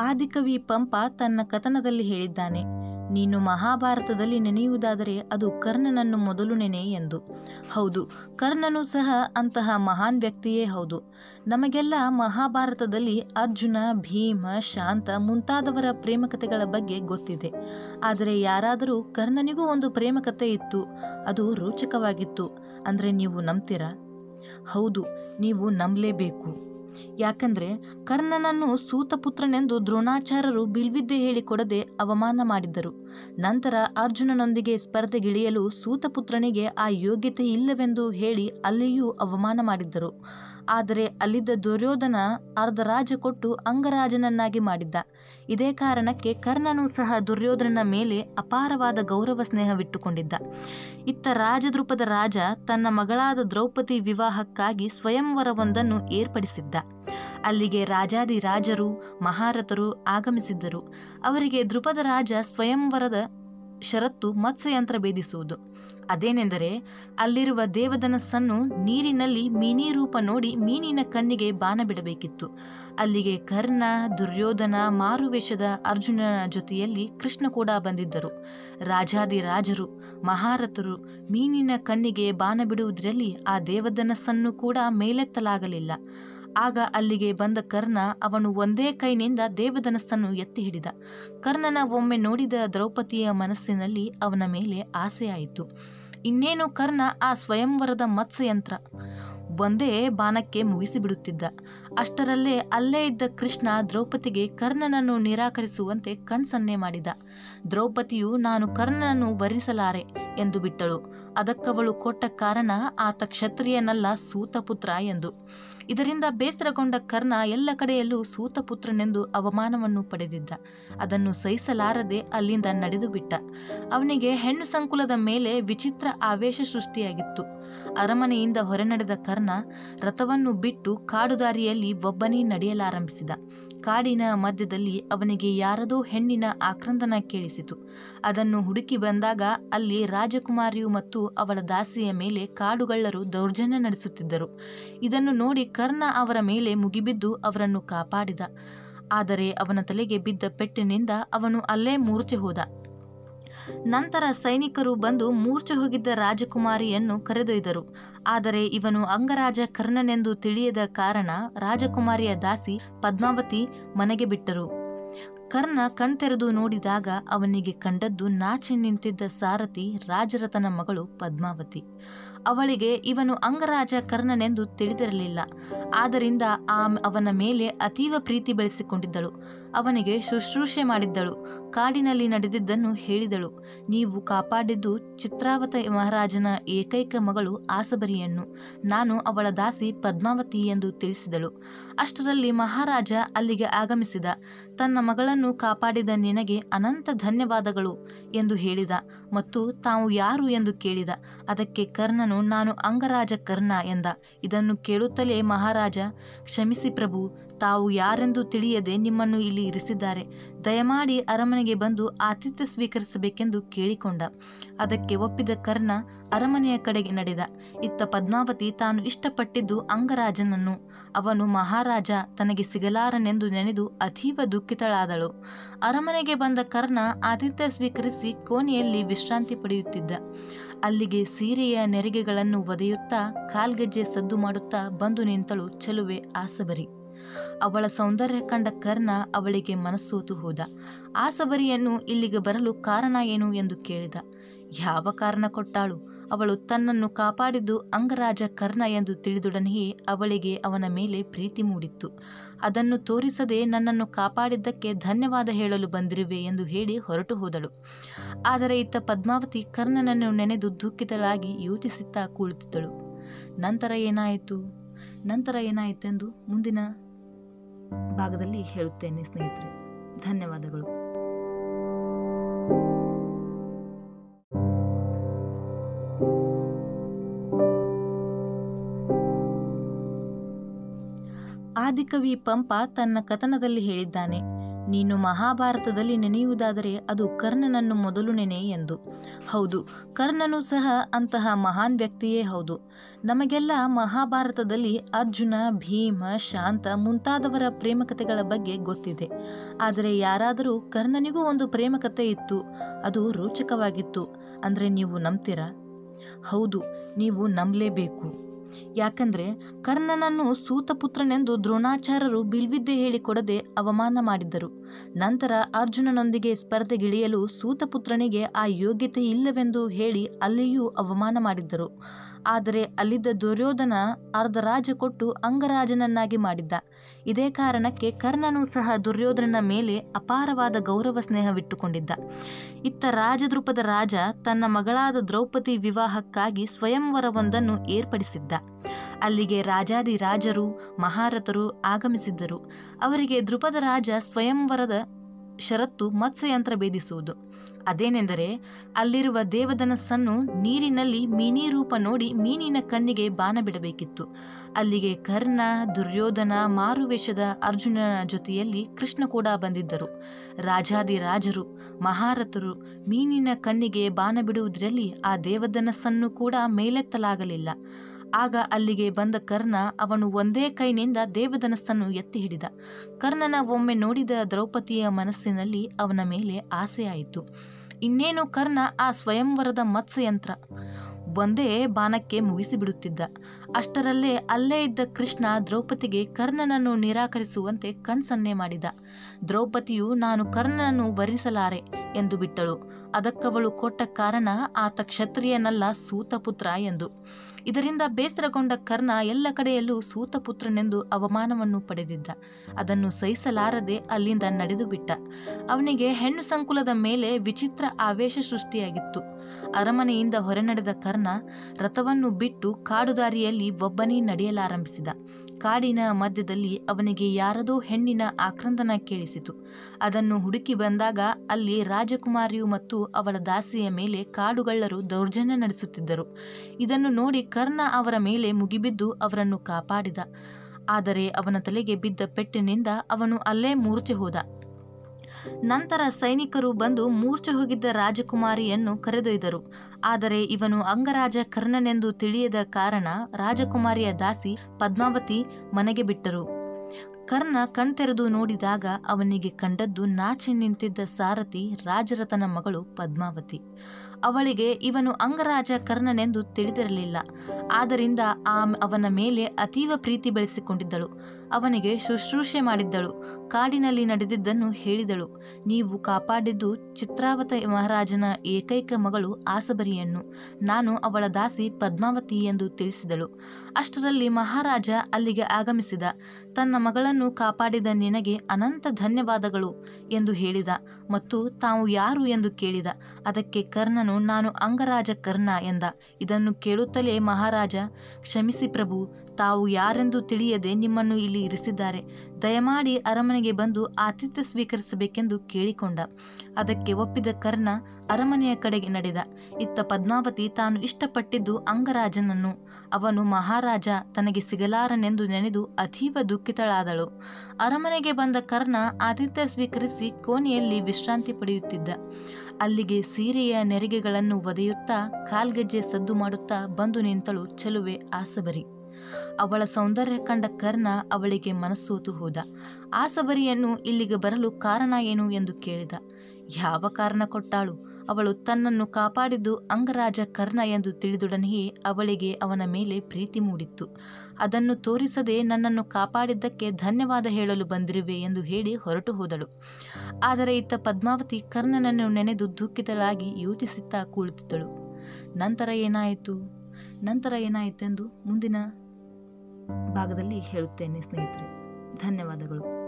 ಆದಿಕವಿ ಪಂಪ ತನ್ನ ಕಥನದಲ್ಲಿ ಹೇಳಿದ್ದಾನೆ, ನೀನು ಮಹಾಭಾರತದಲ್ಲಿ ನೆನೆಯುವುದಾದರೆ ಅದು ಕರ್ಣನನ್ನು ಮೊದಲು ನೆನೆ ಎಂದು. ಹೌದು, ಕರ್ಣನು ಸಹ ಅಂತಹ ಮಹಾನ್ ವ್ಯಕ್ತಿಯೇ ಹೌದು. ನಮಗೆಲ್ಲ ಮಹಾಭಾರತದಲ್ಲಿ ಅರ್ಜುನ, ಭೀಮ, ಶಾಂತ ಮುಂತಾದವರ ಪ್ರೇಮಕತೆಗಳ ಬಗ್ಗೆ ಗೊತ್ತಿದೆ. ಆದರೆ ಯಾರಾದರೂ ಕರ್ಣನಿಗೂ ಒಂದು ಪ್ರೇಮಕತೆ ಇತ್ತು, ಅದು ರೋಚಕವಾಗಿತ್ತು. ಅಂದರೆ ನೀವು ನಂಬ್ತೀರಾ? ಹೌದು ನೀವು ನಂಬಲೇಬೇಕು. ಯಾಕಂದ್ರೆ ಕರ್ಣನನ್ನು ಸೂತಪುತ್ರನೆಂದು ದ್ರೋಣಾಚಾರ್ಯರು ಬಿಲ್ವಿದ್ಯೆ ಹೇಳಿಕೊಡದೆ ಅವಮಾನ ಮಾಡಿದ್ದರು. ನಂತರ ಅರ್ಜುನನೊಂದಿಗೆ ಸ್ಪರ್ಧೆಗಿಳಿಯಲು ಸೂತಪುತ್ರನಿಗೆ ಆ ಯೋಗ್ಯತೆ ಇಲ್ಲವೆಂದು ಹೇಳಿ ಅಲ್ಲಿಯೂ ಅವಮಾನ ಮಾಡಿದ್ದರು. ಆದರೆ ಅಲ್ಲಿದ್ದ ದುರ್ಯೋಧನ ಅರ್ಧ ರಾಜ ಕೊಟ್ಟು ಅಂಗರಾಜನನ್ನಾಗಿ ಮಾಡಿದ್ದ. ಇದೇ ಕಾರಣಕ್ಕೆ ಕರ್ಣನು ಸಹ ದುರ್ಯೋಧನನ ಮೇಲೆ ಅಪಾರವಾದ ಗೌರವ ಸ್ನೇಹವಿಟ್ಟುಕೊಂಡಿದ್ದ. ಇತ್ತ ರಾಜದ್ರುಪದ ರಾಜ ತನ್ನ ಮಗಳಾದ ದ್ರೌಪದಿ ವಿವಾಹಕ್ಕಾಗಿ ಸ್ವಯಂವರವೊಂದನ್ನು ಏರ್ಪಡಿಸಿದ್ದ. ಅಲ್ಲಿಗೆ ರಾಜಾದಿ ರಾಜರು, ಮಹಾರಥರು ಆಗಮಿಸಿದ್ದರು. ಅವರಿಗೆ ದೃಪದ ರಾಜ ಸ್ವಯಂವರದ ಷರತ್ತು ಮತ್ಸ್ಯಯಂತ್ರ ಭೇದಿಸುವುದು. ಅದೇನೆಂದರೆ, ಅಲ್ಲಿರುವ ದೇವದನಸ್ಸನ್ನು ನೀರಿನಲ್ಲಿ ಮೀನಿ ರೂಪ ನೋಡಿ ಮೀನಿನ ಕಣ್ಣಿಗೆ ಬಾಣ ಬಿಡಬೇಕಿತ್ತು. ಅಲ್ಲಿಗೆ ಕರ್ಣ, ದುರ್ಯೋಧನ, ಮಾರುವೇಷದ ಅರ್ಜುನನ ಜೊತೆಯಲ್ಲಿ ಕೃಷ್ಣ ಕೂಡ ಬಂದಿದ್ದರು. ರಾಜಾದಿ ರಾಜರು, ಮಹಾರಥರು ಮೀನಿನ ಕಣ್ಣಿಗೆ ಬಾಣ ಬಿಡುವುದರಲ್ಲಿ ಆ ದೇವಧನಸ್ಸನ್ನು ಕೂಡ ಮೇಲೆತ್ತಲಾಗಲಿಲ್ಲ. ಆಗ ಅಲ್ಲಿಗೆ ಬಂದ ಕರ್ಣ ಅವನು ಒಂದೇ ಕೈನಿಂದ ದೇವಧನಸ್ಸನ್ನು ಎತ್ತಿ ಹಿಡಿದ ಕರ್ಣನ ಒಮ್ಮೆ ನೋಡಿದ ದ್ರೌಪದಿಯ ಮನಸ್ಸಿನಲ್ಲಿ ಅವನ ಮೇಲೆ ಆಸೆಯಾಯಿತು. ಇನ್ನೇನು ಕರ್ಣ ಆ ಸ್ವಯಂವರದ ಮತ್ಸ್ಯಯಂತ್ರ? ಒಂದೇ ಬಾಣಕ್ಕೆ ಮುಗಿಸಿಬಿಡುತ್ತಿದ್ದ. ಅಷ್ಟರಲ್ಲೇ ಅಲ್ಲೇ ಇದ್ದ ಕೃಷ್ಣ ದ್ರೌಪದಿಗೆ ಕರ್ಣನನ್ನು ನಿರಾಕರಿಸುವಂತೆ ಕಣ್ಸನ್ನೆ ಮಾಡಿದ. ದ್ರೌಪದಿಯು, ನಾನು ಕರ್ಣನನ್ನು ವರಿಸಲಾರೆ ಎಂದು ಬಿಟ್ಟಳು. ಅದಕ್ಕವಳು ಕೊಟ್ಟ ಕಾರಣ, ಆತ ಕ್ಷತ್ರಿಯನಲ್ಲ, ಸೂತಪುತ್ರ ಎಂದು. ಇದರಿಂದ ಬೇಸರಗೊಂಡ ಕರ್ಣ ಎಲ್ಲ ಕಡೆಯಲ್ಲೂ ಸೂತಪುತ್ರನೆಂದು ಅವಮಾನವನ್ನು ಪಡೆದಿದ್ದ. ಅದನ್ನು ಸಹಿಸಲಾರದೆ ಅಲ್ಲಿಂದ ನಡೆದು ಬಿಟ್ಟ. ಅವನಿಗೆ ಹೆಣ್ಣು ಸಂಕುಲದ ಮೇಲೆ ವಿಚಿತ್ರ ಆವೇಶ ಸೃಷ್ಟಿಯಾಗಿತ್ತು. ಅರಮನೆಯಿಂದ ಹೊರನಡೆದ ಕರ್ಣ ರಥವನ್ನು ಬಿಟ್ಟು ಕಾಡುದಾರಿಯಲ್ಲಿ ಒಬ್ಬನೇ ನಡೆಯಲಾರಂಭಿಸಿದ. ಕಾಡಿನ ಮಧ್ಯದಲ್ಲಿ ಅವನಿಗೆ ಯಾರದೋ ಹೆಣ್ಣಿನ ಆಕ್ರಂದನ ಕೇಳಿಸಿತು. ಅದನ್ನು ಹುಡುಕಿ ಬಂದಾಗ ಅಲ್ಲಿ ರಾಜಕುಮಾರಿಯು ಮತ್ತು ಅವಳ ದಾಸಿಯ ಮೇಲೆ ಕಾಡುಗಳ್ಳರು ದೌರ್ಜನ್ಯ ನಡೆಸುತ್ತಿದ್ದರು. ಇದನ್ನು ನೋಡಿ ಕರ್ಣ ಅವರ ಮೇಲೆ ಮುಗಿಬಿದ್ದು ಅವರನ್ನು ಕಾಪಾಡಿದ. ಆದರೆ ಅವನ ತಲೆಗೆ ಬಿದ್ದ ಪೆಟ್ಟಿನಿಂದ ಅವನು ಅಲ್ಲೇ ಮೂರ್ಛೆ ಹೋದ. ನಂತರ ಸೈನಿಕರು ಬಂದು ಮೂರ್ಛೆ ಹೋಗಿದ್ದ ರಾಜಕುಮಾರಿಯನ್ನು ಕರೆದೊಯ್ದರು. ಆದರೆ ಇವನು ಅಂಗರಾಜ ಕರ್ಣನೆಂದು ತಿಳಿಯದ ಕಾರಣ ರಾಜಕುಮಾರಿಯ ದಾಸಿ ಪದ್ಮಾವತಿ ಮನೆಗೆ ಬಿಟ್ಟರು. ಕರ್ಣ ಕಣ್ತೆರೆದು ನೋಡಿದಾಗ ಅವನಿಗೆ ಕಂಡದ್ದು ನಾಚಿ ನಿಂತಿದ್ದ ಸಾರಥಿ ರಾಜರತನ ಮಗಳು ಪದ್ಮಾವತಿ. ಅವಳಿಗೆ ಇವನು ಅಂಗರಾಜ ಕರ್ಣನೆಂದು ತಿಳಿದಿರಲಿಲ್ಲ. ಆದ್ದರಿಂದ ಆ ಅವನ ಮೇಲೆ ಅತೀವ ಪ್ರೀತಿ ಬೆಳೆಸಿಕೊಂಡಿದ್ದಳು. ಅವನಿಗೆ ಶುಶ್ರೂಷೆ ಮಾಡಿದ್ದಳು. ಕಾಡಿನಲ್ಲಿ ನಡೆದಿದ್ದನ್ನು ಹೇಳಿದಳು. ನೀವು ಕಾಪಾಡಿದ್ದು ಚಿತ್ರಾವತ ಮಹಾರಾಜನ ಏಕೈಕ ಮಗಳು ಆಸಬರಿಯನ್ನು. ನಾನು ಅವಳ ದಾಸಿ ಪದ್ಮಾವತಿ ಎಂದು ತಿಳಿಸಿದಳು. ಅಷ್ಟರಲ್ಲಿ ಮಹಾರಾಜ ಅಲ್ಲಿಗೆ ಆಗಮಿಸಿದ. ತನ್ನ ಮಗಳನ್ನು ಕಾಪಾಡಿದ ನಿನಗೆ ಅನಂತ ಧನ್ಯವಾದಗಳು ಎಂದು ಹೇಳಿದ. ಮತ್ತು ತಾವು ಯಾರು ಎಂದು ಕೇಳಿದ. ಅದಕ್ಕೆ ಕರ್ಣನು, ನಾನು ಅಂಗರಾಜ ಕರ್ಣ ಎಂದ. ಇದನ್ನು ಕೇಳುತ್ತಲೇ ಮಹಾರಾಜ, ಕ್ಷಮಿಸಿ ಪ್ರಭು ತಾವು ಯಾರೆಂದು ತಿಳಿಯದೆ ನಿಮ್ಮನ್ನು ಇಲ್ಲಿ ಇರಿಸಿದ್ದಾರೆ. ದಯಮಾಡಿ ಅರಮನೆಗೆ ಬಂದು ಆತಿಥ್ಯ ಸ್ವೀಕರಿಸಬೇಕೆಂದು ಕೇಳಿಕೊಂಡ. ಅದಕ್ಕೆ ಒಪ್ಪಿದ ಕರ್ಣ ಅರಮನೆಯ ಕಡೆಗೆ ನಡೆದ. ಇತ್ತ ಪದ್ಮಾವತಿ ತಾನು ಇಷ್ಟಪಟ್ಟಿದ್ದು ಅಂಗರಾಜನನ್ನು. ಅವನು ಮಹಾರಾಜ, ತನಗೆ ಸಿಗಲಾರನೆಂದು ನೆನೆದು ಅತೀವ ದುಃಖಿತಳಾದಳು. ಅರಮನೆಗೆ ಬಂದ ಕರ್ಣ ಆತಿಥ್ಯ ಸ್ವೀಕರಿಸಿ ಕೋಣೆಯಲ್ಲಿ ವಿಶ್ರಾಂತಿ ಪಡೆಯುತ್ತಿದ್ದ. ಅಲ್ಲಿಗೆ ಸೀರೆಯ ನೆರಿಗೆಗಳನ್ನು ಒದೆಯುತ್ತಾ ಕಾಲ್ಗೆಜ್ಜೆ ಸದ್ದು ಮಾಡುತ್ತಾ ಬಂದು ನಿಂತಳು. ಚೆಲುವೆ, ಆಸಬರಿ. ಅವಳ ಸೌಂದರ್ಯ ಕಂಡ ಕರ್ಣ ಅವಳಿಗೆ ಮನಸ್ಸೋತು ಹೋದ. ಆಸಬರಿಯನ್ನು ಇಲ್ಲಿಗೆ ಬರಲು ಕಾರಣ ಏನು ಎಂದು ಕೇಳಿದ. ಯಾವ ಕಾರಣ ಕೊಟ್ಟಾಳು? ಅವಳು ತನ್ನನ್ನು ಕಾಪಾಡಿದ್ದು ಅಂಗರಾಜ ಕರ್ಣ ಎಂದು ತಿಳಿದೊಡನೆಯೇ ಅವಳಿಗೆ ಅವನ ಮೇಲೆ ಪ್ರೀತಿ ಮೂಡಿತ್ತು. ಅದನ್ನು ತೋರಿಸದೆ ನನ್ನನ್ನು ಕಾಪಾಡಿದ್ದಕ್ಕೆ ಧನ್ಯವಾದ ಹೇಳಲು ಬಂದಿರುವೆ ಎಂದು ಹೇಳಿ ಹೊರಟು ಹೋದಳು. ಆದರೆ ಇತ್ತ ಪದ್ಮಾವತಿ ಕರ್ಣನನ್ನು ನೆನೆದು ದುಃಖಿತಳಾಗಿ ಯೋಚಿಸುತ್ತಾ ಕುಳಿತಿದ್ದಳು ನಂತರ ಏನಾಯಿತು? ನಂತರ ಏನಾಯಿತೆಂದು? ಮುಂದಿನ ಭಾಗದಲ್ಲಿ ಹೇಳುತ್ತೇನೆ ಸ್ನೇಹಿತರೆ. ಧನ್ಯವಾದಗಳು. ಆದಿಕವಿ ಪಂಪ ತನ್ನ ಕಥನದಲ್ಲಿ ಹೇಳಿದ್ದಾನೆ. ನೀನು ಮಹಾಭಾರತದಲ್ಲಿ ನೆನೆಯುವುದಾದರೆ ಅದು ಕರ್ಣನನ್ನು ಮೊದಲು ನೆನೆ ಎಂದು. ಹೌದು, ಕರ್ಣನು ಸಹ ಅಂತಹ ಮಹಾನ್ ವ್ಯಕ್ತಿಯೇ ಹೌದು. ನಮಗೆಲ್ಲ ಮಹಾಭಾರತದಲ್ಲಿ ಅರ್ಜುನ, ಭೀಮ, ಶಾಂತ ಮುಂತಾದವರ ಪ್ರೇಮಕತೆಗಳ ಬಗ್ಗೆ ಗೊತ್ತಿದೆ. ಆದರೆ ಯಾರಾದರೂ ಕರ್ಣನಿಗೂ ಒಂದು ಪ್ರೇಮಕತೆ ಇತ್ತು, ಅದು ರೋಚಕವಾಗಿತ್ತು. ಅಂದರೆ ನೀವು ನಂಬ್ತೀರಾ? ಹೌದು, ನೀವು ನಂಬಲೇಬೇಕು. ಯಾಕಂದ್ರೆ ಕರ್ಣನನ್ನು ಸೂತಪುತ್ರನೆಂದು ದ್ರೋಣಾಚಾರ್ಯರು ಬಿಲ್ವಿದ್ಯೆ ಹೇಳಿಕೊಡದೆ ಅವಮಾನ ಮಾಡಿದ್ದರು. ನಂತರ ಅರ್ಜುನನೊಂದಿಗೆ ಸ್ಪರ್ಧೆಗಿಳಿಯಲು ಸೂತಪುತ್ರನಿಗೆ ಆ ಯೋಗ್ಯತೆ ಇಲ್ಲವೆಂದು ಹೇಳಿ ಅಲ್ಲಿಯೂ ಅವಮಾನ ಮಾಡಿದ್ದರು. ಆದರೆ ಅಲ್ಲಿದ್ದ ದುರ್ಯೋಧನ ಅರ್ಧ ರಾಜ ಕೊಟ್ಟು ಅಂಗರಾಜನನ್ನಾಗಿ ಮಾಡಿದ್ದ. ಇದೇ ಕಾರಣಕ್ಕೆ ಕರ್ಣನು ಸಹ ದುರ್ಯೋಧನನ ಮೇಲೆ ಅಪಾರವಾದ ಗೌರವ ಸ್ನೇಹವಿಟ್ಟುಕೊಂಡಿದ್ದ. ಇತ್ತ ರಾಜದ್ರುಪದ ರಾಜ ತನ್ನ ಮಗಳಾದ ದ್ರೌಪದಿ ವಿವಾಹಕ್ಕಾಗಿ ಸ್ವಯಂವರವೊಂದನ್ನು ಏರ್ಪಡಿಸಿದ್ದ. ಅಲ್ಲಿಗೆ ರಾಜಾದಿ ರಾಜರು ಮಹಾರಥರು ಆಗಮಿಸಿದ್ದರು. ಅವರಿಗೆ ದೃಪದ ರಾಜ ಸ್ವಯಂವರದ ಷರತ್ತು ಮತ್ಸ್ಯಯಂತ್ರ ಭೇದಿಸುವುದು. ಅದೇನೆಂದರೆ, ಅಲ್ಲಿರುವ ದೇವದನಸ್ಸನ್ನು ನೀರಿನಲ್ಲಿ ಮೀನಿ ರೂಪ ನೋಡಿ ಮೀನಿನ ಕಣ್ಣಿಗೆ ಬಾಣ ಬಿಡಬೇಕಿತ್ತು. ಅಲ್ಲಿಗೆ ಕರ್ಣ, ದುರ್ಯೋಧನ, ಮಾರುವೇಷದ ಅರ್ಜುನನ ಜೊತೆಯಲ್ಲಿ ಕೃಷ್ಣ ಕೂಡ ಬಂದಿದ್ದರು. ರಾಜಾದಿ ರಾಜರು ಮಹಾರಥರು ಮೀನಿನ ಕಣ್ಣಿಗೆ ಬಾಣ ಬಿಡುವುದರಲ್ಲಿ ಆ ದೇವದನಸ್ಸನ್ನು ಕೂಡ ಮೇಲೆತ್ತಲಾಗಲಿಲ್ಲ. ಆಗ ಅಲ್ಲಿಗೆ ಬಂದ ಕರ್ಣ ಅವನು ಒಂದೇ ಕೈನಿಂದ ದೇವದನಸ್ಸನ್ನು ಎತ್ತಿ ಹಿಡಿದ ಕರ್ಣನ ಒಮ್ಮೆ ನೋಡಿದ ದ್ರೌಪದಿಯ ಮನಸ್ಸಿನಲ್ಲಿ ಅವನ ಮೇಲೆ ಆಸೆಯಾಯಿತು ಇನ್ನೇನು ಕರ್ಣ ಆ ಸ್ವಯಂವರದ ಮತ್ಸ್ಯಯಂತ್ರ? ಒಂದೇ ಬಾಣಕ್ಕೆ ಮುಗಿಸಿಬಿಡುತ್ತಿದ್ದ. ಅಷ್ಟರಲ್ಲೇ ಅಲ್ಲೇ ಇದ್ದ ಕೃಷ್ಣ ದ್ರೌಪದಿಗೆ ಕರ್ಣನನ್ನು ನಿರಾಕರಿಸುವಂತೆ ಕಣ್ಸನ್ನೆ ಮಾಡಿದ. ದ್ರೌಪದಿಯು, ನಾನು ಕರ್ಣನನ್ನು ವರಿಸಲಾರೆ ಎಂದು ಬಿಟ್ಟಳು. ಅದಕ್ಕವಳು ಕೊಟ್ಟ ಕಾರಣ, ಆತ ಕ್ಷತ್ರಿಯನಲ್ಲ, ಸೂತಪುತ್ರ ಎಂದು. ಇದರಿಂದ ಬೇಸರಗೊಂಡ ಕರ್ಣ ಎಲ್ಲ ಕಡೆಯಲ್ಲೂ ಸೂತಪುತ್ರನೆಂದು ಅವಮಾನವನ್ನು ಪಡೆದಿದ್ದ. ಅದನ್ನು ಸಹಿಸಲಾರದೆ ಅಲ್ಲಿಂದ ನಡೆದು ಬಿಟ್ಟ. ಅವನಿಗೆ ಹೆಣ್ಣು ಸಂಕುಲದ ಮೇಲೆ ವಿಚಿತ್ರ ಆವೇಶ ಸೃಷ್ಟಿಯಾಗಿತ್ತು. ಅರಮನೆಯಿಂದ ಹೊರನಡೆದ ಕರ್ಣ ರಥವನ್ನು ಬಿಟ್ಟು ಕಾಡುದಾರಿಯಲ್ಲಿ ಒಬ್ಬನೇ ನಡೆಯಲಾರಂಭಿಸಿದ. ಕಾಡಿನ ಮಧ್ಯದಲ್ಲಿ ಅವನಿಗೆ ಯಾರದೋ ಹೆಣ್ಣಿನ ಆಕ್ರಂದನ ಕೇಳಿಸಿತು. ಅದನ್ನು ಹುಡುಕಿ ಬಂದಾಗ ಅಲ್ಲಿ ರಾಜಕುಮಾರಿಯು ಮತ್ತು ಅವಳ ದಾಸಿಯ ಮೇಲೆ ಕಾಡುಗಳ್ಳರು ದೌರ್ಜನ್ಯ ನಡೆಸುತ್ತಿದ್ದರು. ಇದನ್ನು ನೋಡಿ ಕರ್ಣ ಅವರ ಮೇಲೆ ಮುಗಿಬಿದ್ದು ಅವರನ್ನು ಕಾಪಾಡಿದ. ಆದರೆ ಅವನ ತಲೆಗೆ ಬಿದ್ದ ಪೆಟ್ಟಿನಿಂದ ಅವನು ಅಲ್ಲೇ ಮೂರ್ಛೆ ಹೋದ. ನಂತರ ಸೈನಿಕರು ಬಂದು ಮೂರ್ಛೆ ಹೋಗಿದ್ದ ರಾಜಕುಮಾರಿಯನ್ನು ಕರೆದೊಯ್ದರು. ಆದರೆ ಇವನು ಅಂಗರಾಜ ಕರ್ಣನೆಂದು ತಿಳಿಯದ ಕಾರಣ ರಾಜಕುಮಾರಿಯ ದಾಸಿ ಪದ್ಮಾವತಿ ಮನೆಗೆ ಬಿಟ್ಟರು. ಕರ್ಣ ಕಣ್ತೆರೆದು ನೋಡಿದಾಗ ಅವನಿಗೆ ಕಂಡದ್ದು ನಾಚಿ ನಿಂತಿದ್ದ ಸಾರಥಿ ರಾಜರತನ ಮಗಳು ಪದ್ಮಾವತಿ. ಅವಳಿಗೆ ಇವನು ಅಂಗರಾಜ ಕರ್ಣನೆಂದು ತಿಳಿದಿರಲಿಲ್ಲ. ಆದ್ದರಿಂದ ಆ, ಅವನ ಮೇಲೆ ಅತೀವ ಪ್ರೀತಿ ಬೆಳೆಸಿಕೊಂಡಿದ್ದಳು. ಅವನಿಗೆ ಶುಶ್ರೂಷೆ ಮಾಡಿದ್ದಳು. ಕಾಡಿನಲ್ಲಿ ನಡೆದಿದ್ದನ್ನು ಹೇಳಿದಳು. ನೀವು ಕಾಪಾಡಿದ್ದು ಚಿತ್ರಾವತ ಮಹಾರಾಜನ ಏಕೈಕ ಮಗಳು ಆಸಬರಿಯನ್ನು. ನಾನು ಅವಳ ದಾಸಿ ಪದ್ಮಾವತಿ ಎಂದು ತಿಳಿಸಿದಳು. ಅಷ್ಟರಲ್ಲಿ ಮಹಾರಾಜ ಅಲ್ಲಿಗೆ ಆಗಮಿಸಿದ. ತನ್ನ ಮಗಳನ್ನು ಕಾಪಾಡಿದ ನಿನಗೆ ಅನಂತ ಧನ್ಯವಾದಗಳು ಎಂದು ಹೇಳಿದ ಮತ್ತು ತಾವು ಯಾರು ಎಂದು ಕೇಳಿದ. ಅದಕ್ಕೆ ಕರ್ಣನು ನಾನು ಅಂಗರಾಜ ಕರ್ಣ ಎಂದ. ಇದನ್ನು ಕೇಳುತ್ತಲೇ ಮಹಾರಾಜ, ಕ್ಷಮಿಸಿ ಪ್ರಭು, ತಾವು ಯಾರೆಂದು ತಿಳಿಯದೆ ನಿಮ್ಮನ್ನು ಇಲ್ಲಿ ಇರಿಸಿದ್ದಾರೆ. ದಯಮಾಡಿ ಅರಮನೆಗೆ ಬಂದು ಆತಿಥ್ಯ ಸ್ವೀಕರಿಸಬೇಕೆಂದು ಕೇಳಿಕೊಂಡ. ಅದಕ್ಕೆ ಒಪ್ಪಿದ ಕರ್ಣ ಅರಮನೆಯ ಕಡೆಗೆ ನಡೆದ. ಇತ್ತ ಪದ್ಮಾವತಿ ತಾನು ಇಷ್ಟಪಟ್ಟಿದ್ದು ಅಂಗರಾಜನನ್ನು. ಅವನು ಮಹಾರಾಜ, ತನಗೆ ಸಿಗಲಾರನೆಂದು ನೆನೆದು ಅತೀವ ದುಃಖಿತಳಾದಳು. ಅರಮನೆಗೆ ಬಂದ ಕರ್ಣ ಆತಿಥ್ಯ ಸ್ವೀಕರಿಸಿ ಕೋಣೆಯಲ್ಲಿ ವಿಶ್ರಾಂತಿ ಪಡೆಯುತ್ತಿದ್ದ. ಅಲ್ಲಿಗೆ ಸೀರೆಯ ನೆರಿಗೆಗಳನ್ನು ಒದೆಯುತ್ತಾ ಕಾಲ್ಗೆಜ್ಜೆ ಸದ್ದು ಮಾಡುತ್ತಾ ಬಂದು ನಿಂತಳು ಚೆಲುವೆ ಆಸಬರಿ. ಅವಳ ಸೌಂದರ್ಯ ಕಂಡ ಕರ್ಣ ಅವಳಿಗೆ ಮನಸ್ಸೋತು ಹೋದ. ಸಬರಿಯನ್ನು ಇಲ್ಲಿಗೆ ಬರಲು ಕಾರಣ ಏನು ಎಂದು ಕೇಳಿದ. ಯಾವ ಕಾರಣ ಕೊಟ್ಟಾಳು? ಅವಳು ತನ್ನನ್ನು ಕಾಪಾಡಿದ್ದು ಅಂಗರಾಜ ಕರ್ಣ ಎಂದು ತಿಳಿದುಡನೆಯೇ ಅವಳಿಗೆ ಅವನ ಮೇಲೆ ಪ್ರೀತಿ ಮೂಡಿತ್ತು. ಅದನ್ನು ತೋರಿಸದೆ ನನ್ನನ್ನು ಕಾಪಾಡಿದ್ದಕ್ಕೆ ಧನ್ಯವಾದ ಹೇಳಲು ಬಂದಿರುವೆ ಎಂದು ಹೇಳಿ ಹೊರಟು ಹೋದಳು. ಆದರೆ ಇತ್ತ ಪದ್ಮಾವತಿ ಕರ್ಣನನ್ನು ನೆನೆದು ದುಃಖಿತಳಾಗಿ ಯೋಚಿಸುತ್ತಾ ಕುಳಿತಿದ್ದಳು ನಂತರ ಏನಾಯಿತು? ನಂತರ ಏನಾಯಿತೆಂದು ಮುಂದಿನ ಭಾಗದಲ್ಲಿ ಹೇಳುತ್ತೇನೆ ಸ್ನೇಹಿತರೆ. ಧನ್ಯವಾದಗಳು.